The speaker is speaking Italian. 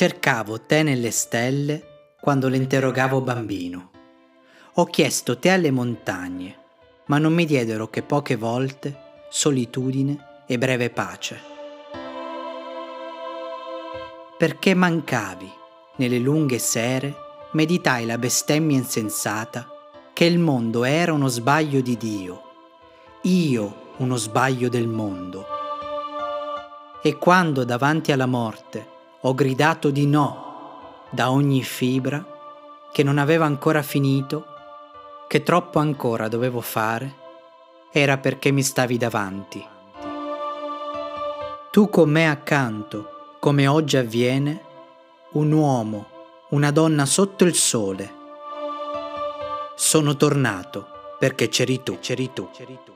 Cercavo te nelle stelle quando le interrogavo bambino. Ho chiesto te alle montagne, ma non mi diedero che poche volte solitudine e breve pace. Perché mancavi, nelle lunghe sere, meditai la bestemmia insensata che il mondo era uno sbaglio di Dio, io uno sbaglio del mondo. E quando davanti alla morte ho gridato di no da ogni fibra, che non aveva ancora finito, che troppo ancora dovevo fare, era perché mi stavi davanti. Tu con me accanto, come oggi avviene, un uomo, una donna sotto il sole. Sono tornato perché c'eri tu, c'eri tu, c'eri tu.